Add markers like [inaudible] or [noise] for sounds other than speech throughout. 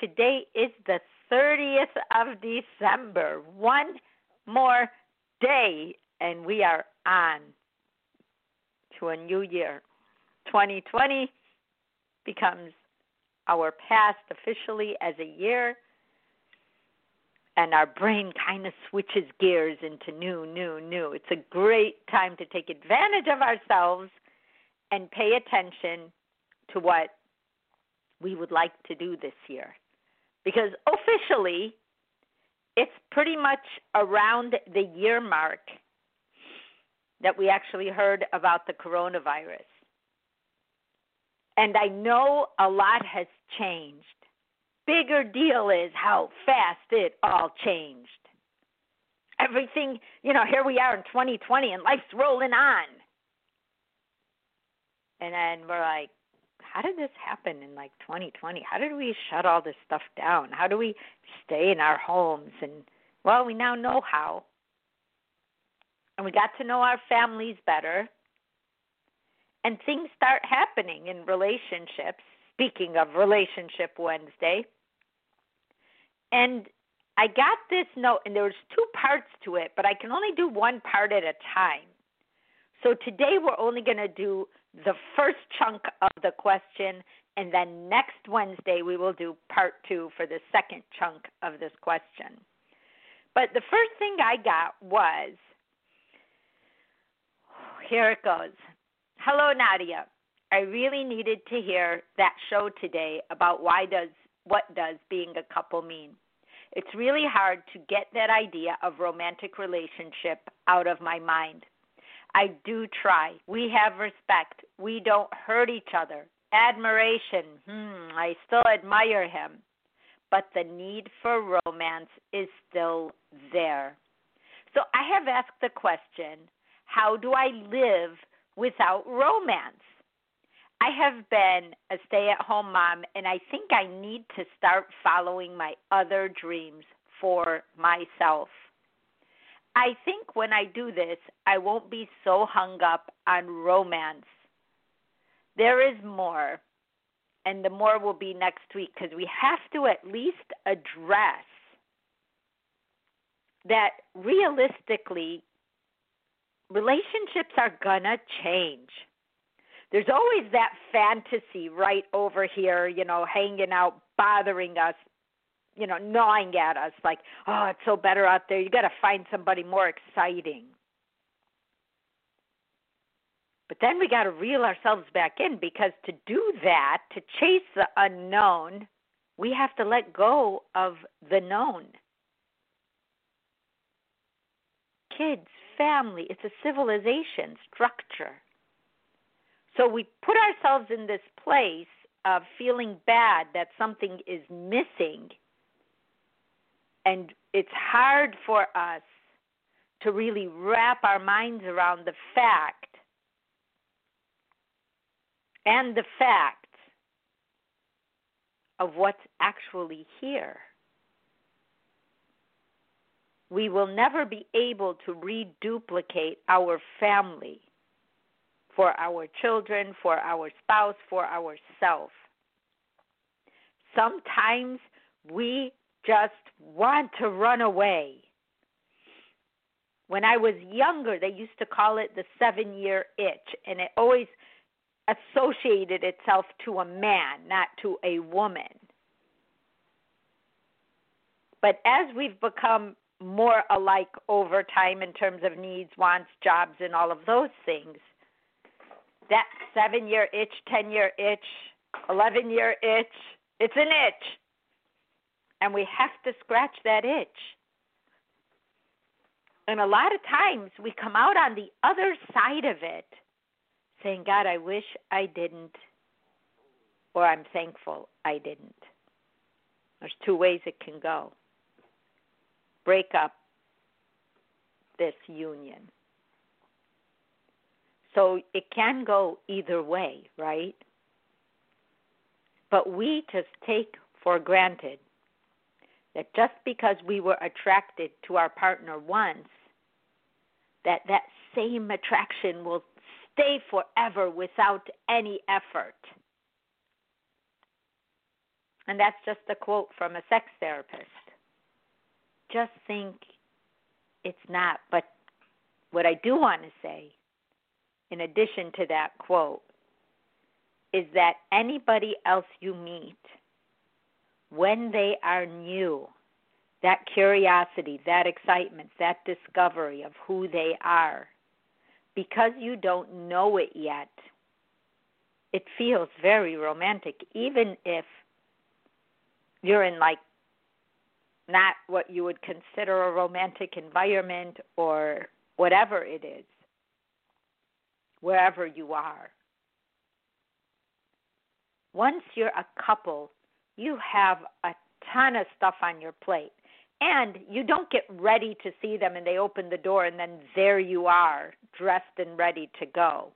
Today is the 30th of December. One more day, and we are on to a new year. 2020 becomes our past officially as a year, and our brain kind of switches gears into new, new, new. It's a great time to take advantage of ourselves and pay attention to what we would like to do this year. Because officially, it's pretty much around the year mark that we actually heard about the coronavirus. And I know a lot has changed. Bigger deal is how fast it all changed. Everything, you know, here we are in 2020 and life's rolling on. And then we're like, how did this happen in like 2020? How did we shut all this stuff down? How do we stay in our homes? And well, we now know how. And we got to know our families better. And things start happening in relationships. Speaking of Relationship Wednesday. And I got this note, and there was two parts to it, but I can only do one part at a time. So today we're only going to do the first chunk of the question, and then next Wednesday we will do part two for the second chunk of this question. But the first thing I got was here it goes. Hello, Nadia. I really needed to hear that show today about why does what does being a couple mean. It's really hard to get that idea of romantic relationship out of my mind. I do try. We have respect. We don't hurt each other. Admiration. Hmm, I still admire him. But the need for romance is still there. So I have asked the question how do I live without romance? I have been a stay at home mom, and I think I need to start following my other dreams for myself. I think when I do this, I won't be so hung up on romance. There is more, and the more will be next week because we have to at least address that realistically, relationships are going to change. There's always that fantasy right over here, you know, hanging out, bothering us, you know, gnawing at us like, oh, it's so better out there. You got to find somebody more exciting. But then we got to reel ourselves back in because to do that, to chase the unknown, we have to let go of the known. Kids, family, it's a civilization structure. So we put ourselves in this place of feeling bad that something is missing and it's hard for us to really wrap our minds around the fact and the fact of what's actually here. We will never be able to reduplicate our family for our children, for our spouse, for ourselves. Sometimes we just want to run away. When I was younger, they used to call it the seven year itch, and it always associated itself to a man, not to a woman. But as we've become more alike over time in terms of needs, wants, jobs, and all of those things, that seven year itch, 10 year itch 11 year itch. It's an itch. And we have to scratch that itch. And a lot of times we come out on the other side of it saying, God, I wish I didn't, or I'm thankful I didn't. There's two ways it can go break up this union. So it can go either way, right? But we just take for granted that just because we were attracted to our partner once, that that same attraction will stay forever without any effort. And that's just a quote from a sex therapist. Just think it's not. But what I do want to say, in addition to that quote, is that anybody else you meet, when they are new, that curiosity, that excitement, that discovery of who they are, because you don't know it yet, it feels very romantic, even if you're in like not what you would consider a romantic environment or whatever it is, wherever you are. Once you're a couple, you have a ton of stuff on your plate. And you don't get ready to see them and they open the door and then there you are, dressed and ready to go.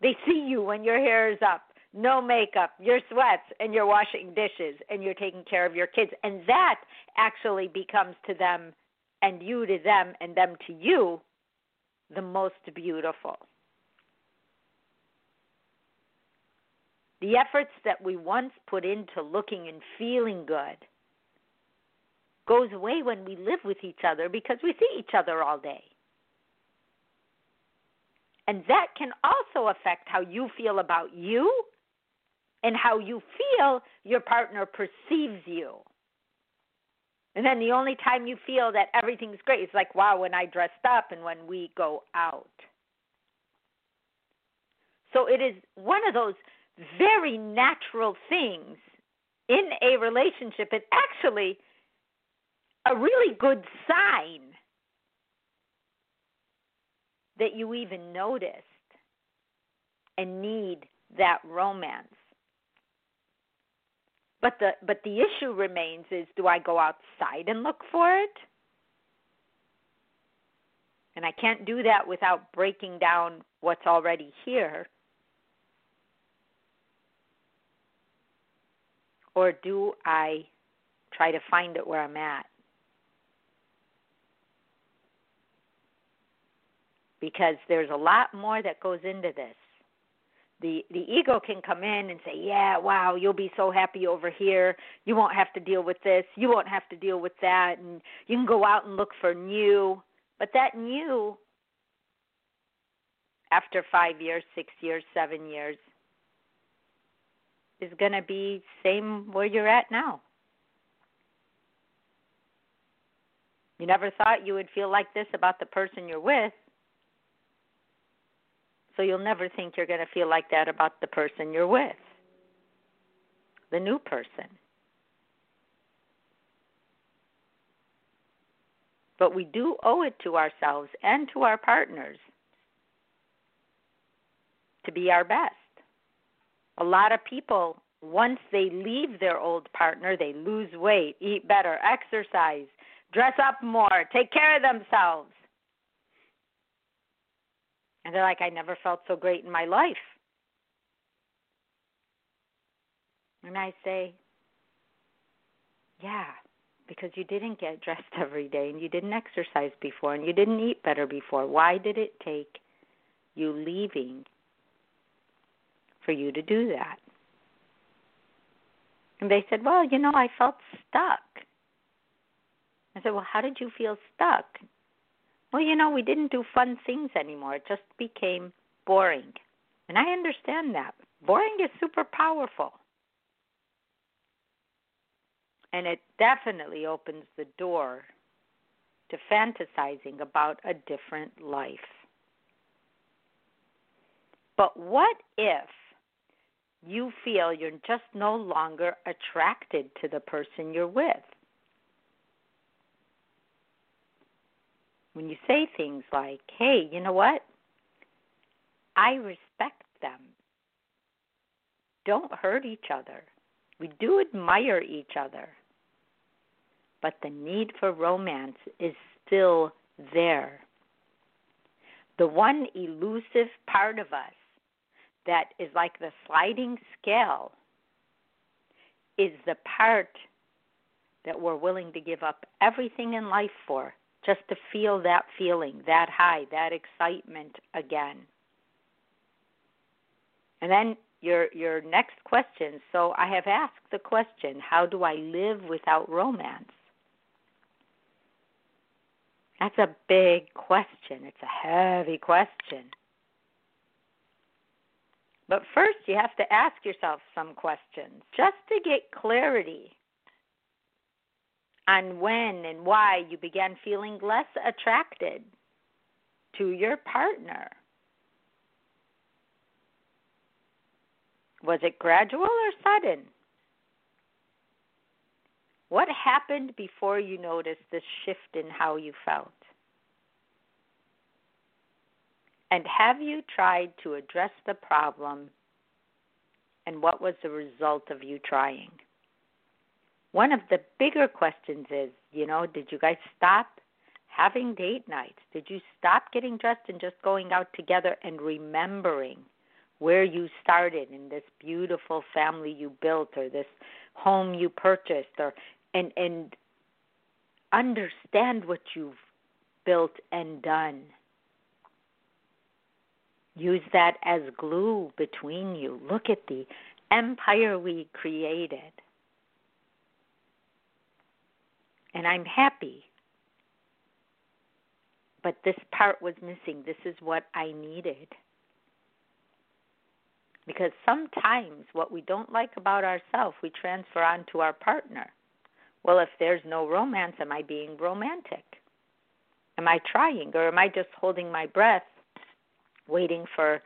They see you when your hair is up no makeup, your sweats, and you're washing dishes and you're taking care of your kids. And that actually becomes to them and you to them and them to you the most beautiful. The efforts that we once put into looking and feeling good goes away when we live with each other because we see each other all day. And that can also affect how you feel about you and how you feel your partner perceives you. And then the only time you feel that everything's great is like, wow, when I dressed up and when we go out. So it is one of those very natural things in a relationship and actually a really good sign that you even noticed and need that romance. But the but the issue remains is do I go outside and look for it? And I can't do that without breaking down what's already here. Or do I try to find it where I'm at? Because there's a lot more that goes into this the the ego can come in and say, "Yeah, wow, you'll be so happy over here. You won't have to deal with this. You won't have to deal with that, and you can go out and look for new." But that new after 5 years, 6 years, 7 years is going to be same where you're at now. You never thought you would feel like this about the person you're with. So you'll never think you're going to feel like that about the person you're with, the new person. But we do owe it to ourselves and to our partners to be our best. A lot of people, once they leave their old partner, they lose weight, eat better, exercise, dress up more, take care of themselves. And they're like, I never felt so great in my life. And I say, Yeah, because you didn't get dressed every day and you didn't exercise before and you didn't eat better before. Why did it take you leaving for you to do that? And they said, Well, you know, I felt stuck. I said, Well, how did you feel stuck? well, you know, we didn't do fun things anymore. It just became boring. And I understand that. Boring is super powerful. And it definitely opens the door to fantasizing about a different life. But what if you feel you're just no longer attracted to the person you're with? When you say things like, hey, you know what? I respect them. Don't hurt each other. We do admire each other. But the need for romance is still there. The one elusive part of us that is like the sliding scale is the part that we're willing to give up everything in life for just to feel that feeling, that high, that excitement again. And then your your next question. So I have asked the question, how do I live without romance? That's a big question. It's a heavy question. But first, you have to ask yourself some questions just to get clarity on when and why you began feeling less attracted to your partner. Was it gradual or sudden? What happened before you noticed this shift in how you felt? And have you tried to address the problem? And what was the result of you trying? One of the bigger questions is, you know, did you guys stop having date nights? Did you stop getting dressed and just going out together and remembering where you started in this beautiful family you built or this home you purchased or and and understand what you've built and done Use that as glue between you. Look at the empire we created. And I'm happy. But this part was missing. This is what I needed. Because sometimes what we don't like about ourselves, we transfer onto our partner. Well, if there's no romance, am I being romantic? Am I trying? Or am I just holding my breath waiting for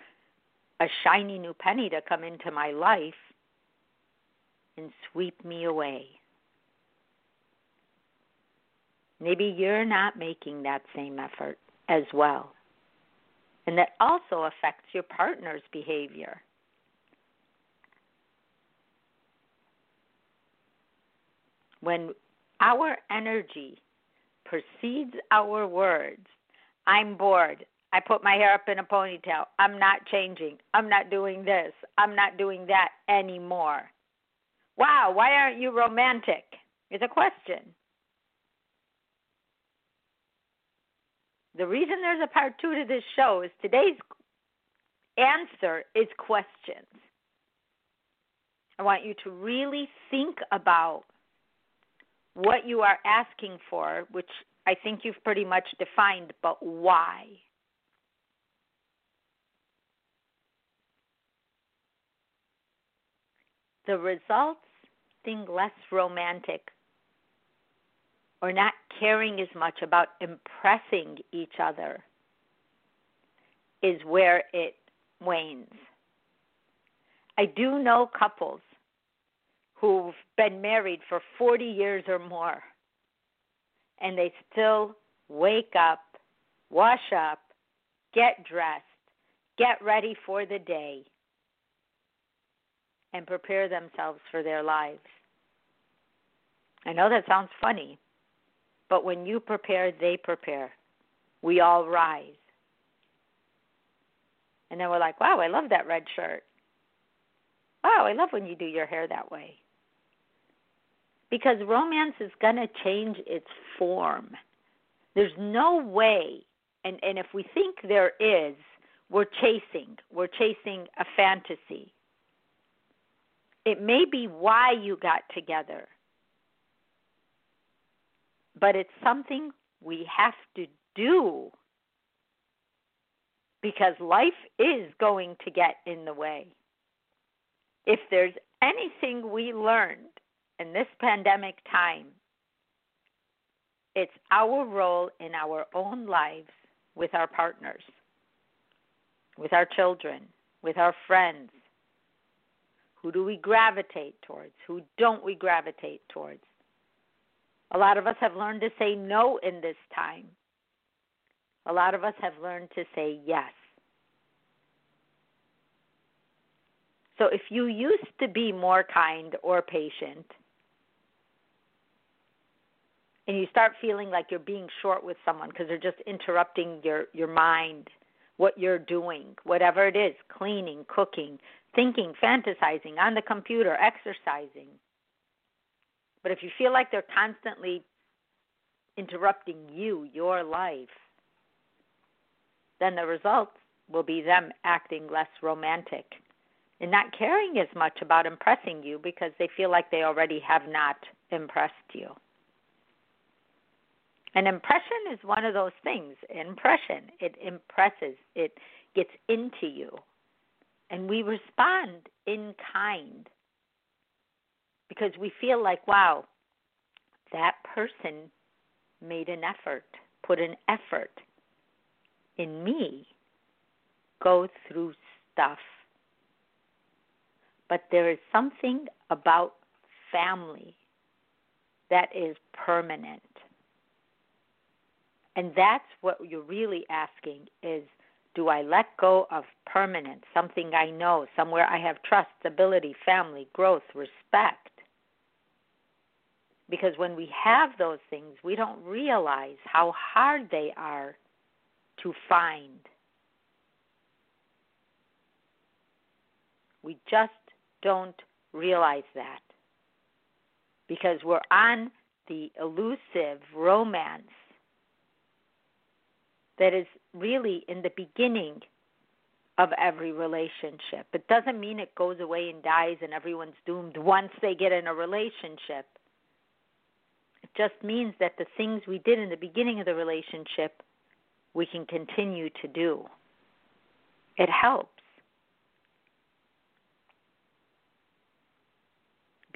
a shiny new penny to come into my life and sweep me away. Maybe you're not making that same effort as well. And that also affects your partner's behavior. When our energy precedes our words, I'm bored, I put my hair up in a ponytail. I'm not changing. I'm not doing this. I'm not doing that anymore. Wow, why aren't you romantic? Is a question. The reason there's a part two to this show is today's answer is questions. I want you to really think about what you are asking for, which I think you've pretty much defined, but why? The results being less romantic or not caring as much about impressing each other is where it wanes. I do know couples who've been married for 40 years or more and they still wake up, wash up, get dressed, get ready for the day, and prepare themselves for their lives. I know that sounds funny, but when you prepare, they prepare. We all rise. And then we're like, wow, I love that red shirt. Wow, I love when you do your hair that way. Because romance is going to change its form. There's no way, and, and if we think there is, we're chasing. We're chasing a fantasy. It may be why you got together, but it's something we have to do because life is going to get in the way. If there's anything we learned in this pandemic time, it's our role in our own lives with our partners, with our children, with our friends? Who do we gravitate towards? Who don't we gravitate towards? A lot of us have learned to say no in this time. A lot of us have learned to say yes. So if you used to be more kind or patient, and you start feeling like you're being short with someone because they're just interrupting your your mind, what you're doing, whatever it is, cleaning, cooking, thinking, fantasizing, on the computer, exercising. But if you feel like they're constantly interrupting you, your life, then the result will be them acting less romantic and not caring as much about impressing you because they feel like they already have not impressed you. An impression is one of those things. Impression, it impresses, it gets into you. And we respond in kind because we feel like, wow, that person made an effort, put an effort in me, go through stuff but there is something about family that is permanent. And that's what you're really asking is do I let go of permanent, something I know, somewhere I have trust, stability, family, growth, respect? Because when we have those things, we don't realize how hard they are to find. We just don't realize that because we're on the elusive romance that is really in the beginning of every relationship. It doesn't mean it goes away and dies and everyone's doomed once they get in a relationship. It just means that the things we did in the beginning of the relationship, we can continue to do. It helps.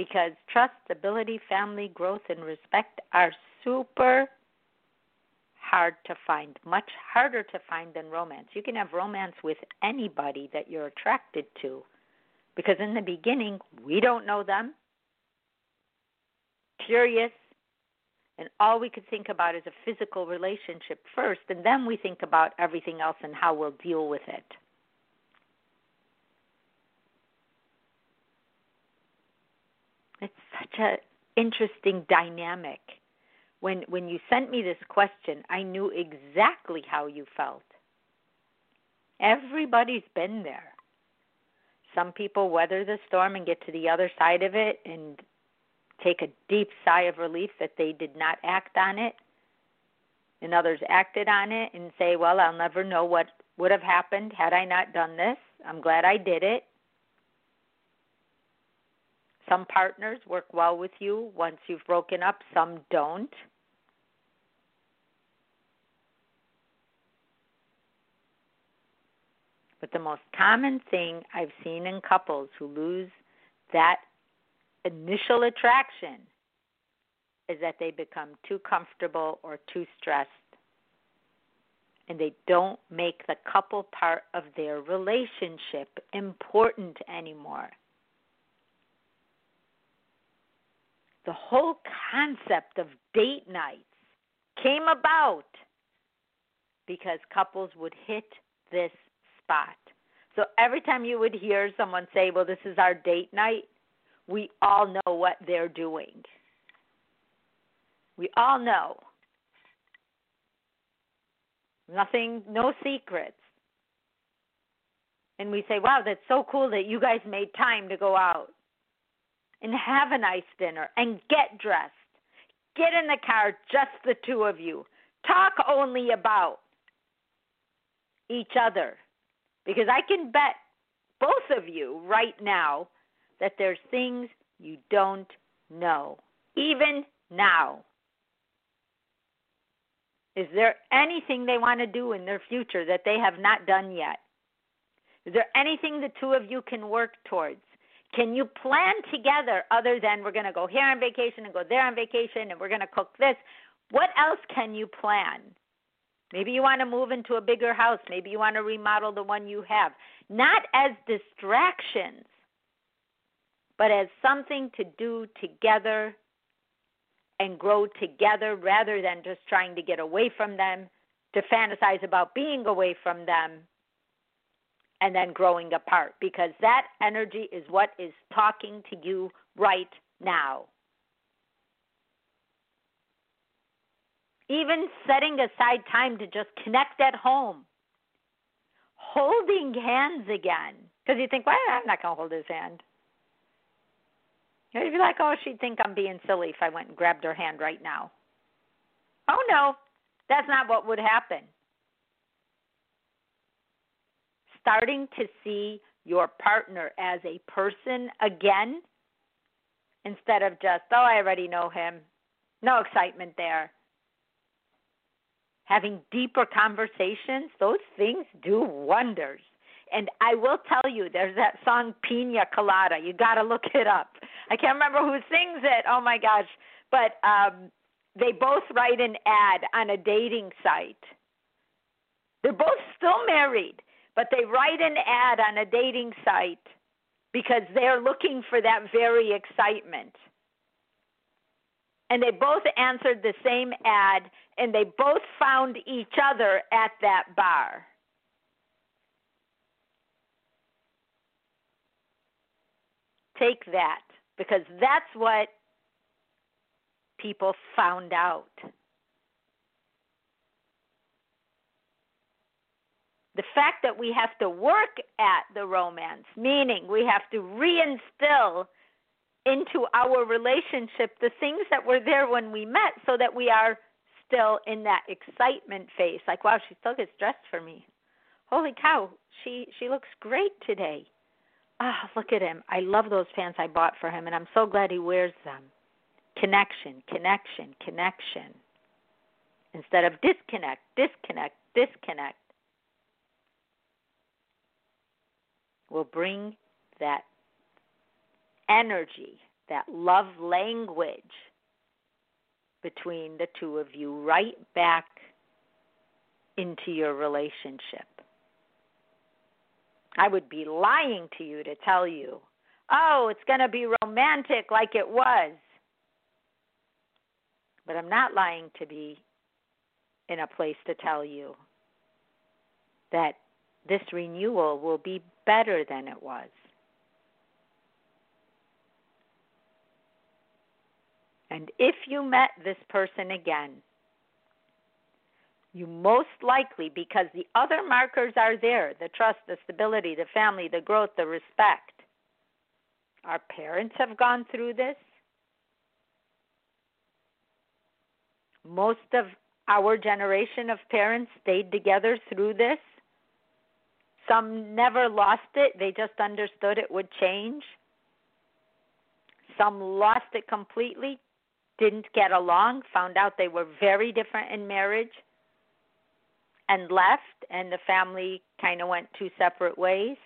because trust, stability, family, growth, and respect are super hard to find, much harder to find than romance. You can have romance with anybody that you're attracted to because in the beginning, we don't know them, curious, and all we could think about is a physical relationship first, and then we think about everything else and how we'll deal with it. It's such a interesting dynamic. When when you sent me this question, I knew exactly how you felt. Everybody's been there. Some people weather the storm and get to the other side of it and take a deep sigh of relief that they did not act on it. And others acted on it and say, Well, I'll never know what would have happened had I not done this. I'm glad I did it. Some partners work well with you once you've broken up, some don't. But the most common thing I've seen in couples who lose that initial attraction is that they become too comfortable or too stressed and they don't make the couple part of their relationship important anymore. the whole concept of date nights came about because couples would hit this spot. So every time you would hear someone say, Well, this is our date night, we all know what they're doing. We all know. Nothing, no secrets. And we say, Wow, that's so cool that you guys made time to go out and have a nice dinner and get dressed. Get in the car, just the two of you. Talk only about each other. Because I can bet both of you right now that there's things you don't know, even now. Is there anything they want to do in their future that they have not done yet? Is there anything the two of you can work towards? Can you plan together other than we're going to go here on vacation and go there on vacation and we're going to cook this? What else can you plan? Maybe you want to move into a bigger house. Maybe you want to remodel the one you have. not as distractions, but as something to do together and grow together rather than just trying to get away from them, to fantasize about being away from them, and then growing apart. Because that energy is what is talking to you right now. Even setting aside time to just connect at home, holding hands again. Because you think, well, I'm not going to hold his hand. You'd be like, oh, she'd think I'm being silly if I went and grabbed her hand right now. Oh, no, that's not what would happen. Starting to see your partner as a person again instead of just, oh, I already know him. No excitement there. Having deeper conversations, those things do wonders. And I will tell you, there's that song Pina Colada. You got to look it up. I can't remember who sings it. Oh my gosh! But um, they both write an ad on a dating site. They're both still married, but they write an ad on a dating site because they're looking for that very excitement. And they both answered the same ad, and they both found each other at that bar. Take that because that's what people found out. The fact that we have to work at the romance, meaning we have to reinstill into our relationship the things that were there when we met so that we are still in that excitement phase like wow she still gets dressed for me holy cow she she looks great today ah, oh, look at him. I love those pants I bought for him, and I'm so glad he wears them. Connection, connection, connection. Instead of disconnect, disconnect, disconnect. Will bring that energy, that love language between the two of you right back into your relationship. I would be lying to you to tell you, oh, it's going to be romantic like it was. But I'm not lying to be in a place to tell you that this renewal will be better than it was. And if you met this person again, you most likely, because the other markers are there the trust, the stability, the family, the growth, the respect. Our parents have gone through this. Most of our generation of parents stayed together through this. Some never lost it, they just understood it would change. Some lost it completely, didn't get along, found out they were very different in marriage and left, and the family kind of went two separate ways.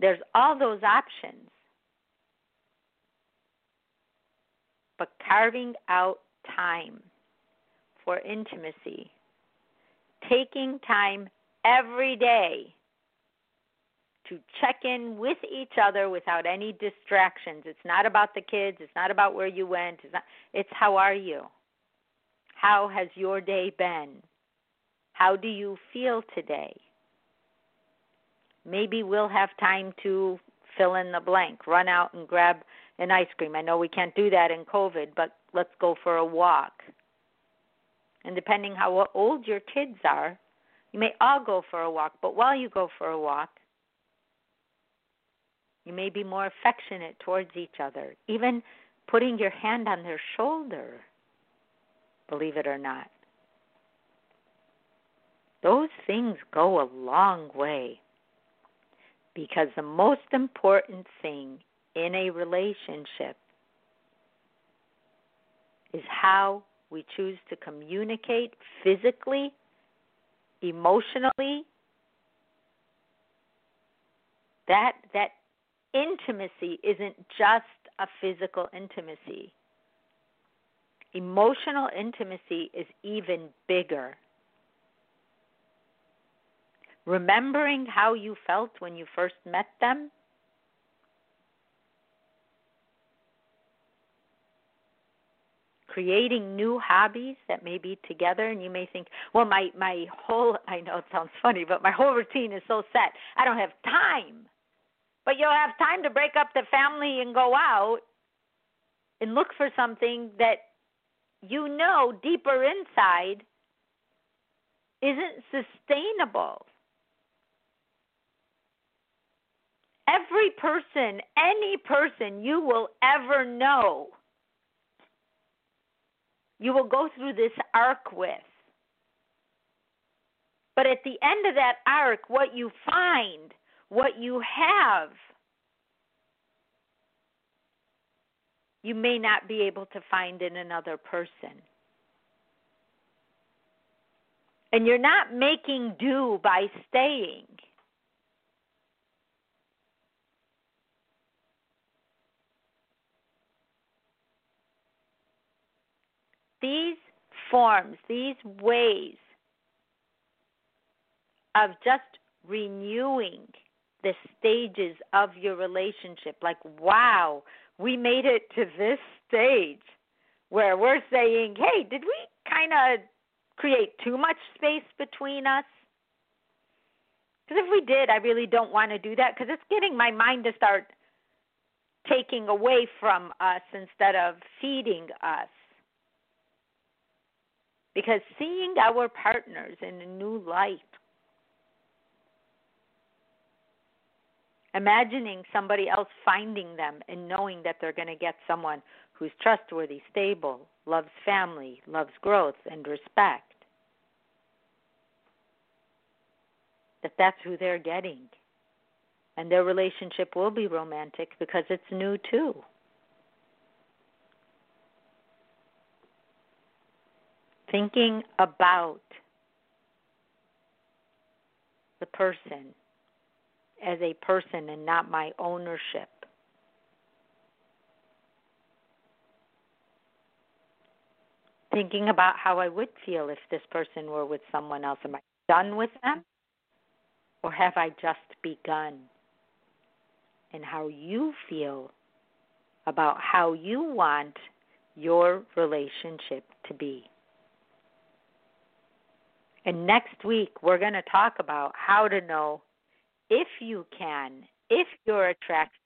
There's all those options. But carving out time for intimacy, taking time every day to check in with each other without any distractions. It's not about the kids, it's not about where you went, it's not it's how are you? How has your day been? How do you feel today? Maybe we'll have time to fill in the blank, run out and grab an ice cream. I know we can't do that in COVID, but let's go for a walk. And depending how old your kids are, you may all go for a walk, but while you go for a walk, you may be more affectionate towards each other, even putting your hand on their shoulder, believe it or not. Those things go a long way. Because the most important thing in a relationship is how we choose to communicate physically, emotionally. That that intimacy isn't just a physical intimacy. Emotional intimacy is even bigger remembering how you felt when you first met them. creating new hobbies that may be together and you may think well my my whole [laughs] i know it sounds funny but my whole routine is so set i don't have time but you'll have time to break up the family and go out and look for something that you know deeper inside isn't sustainable. Every person, any person you will ever know, you will go through this arc with. But at the end of that arc, what you find, what you have, you may not be able to find in another person. And you're not making do by staying. These forms, these ways of just renewing the stages of your relationship, like, wow, we made it to this stage where we're saying, hey, did we kind of create too much space between us? Because if we did, I really don't want to do that because it's getting my mind to start taking away from us instead of feeding us. Because seeing our partners in a new light, imagining somebody else finding them and knowing that they're going to get someone who's trustworthy, stable, loves family, loves growth and respect. That that's who they're getting. And their relationship will be romantic because it's new too. Thinking about the person as a person and not my ownership. Thinking about how I would feel if this person were with someone else. Am I done with them? Or have I just begun? And how you feel about how you want your relationship to be. And next week, we're going to talk about how to know if you can, if your attraction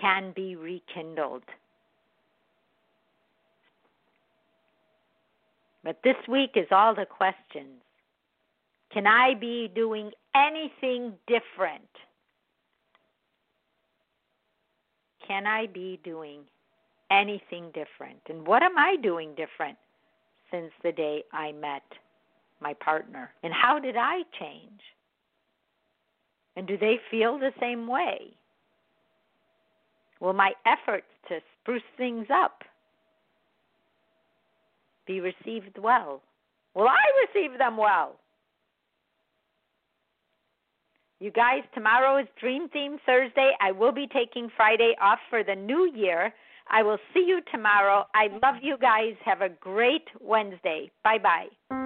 can be rekindled. But this week is all the questions. Can I be doing anything different? Can I be doing anything different? And what am I doing different since the day I met my partner? And how did I change? And do they feel the same way? Will my efforts to spruce things up be received well? Will I receive them well? You guys, tomorrow is Dream Theme Thursday. I will be taking Friday off for the new year. I will see you tomorrow. I love you guys. Have a great Wednesday. Bye bye.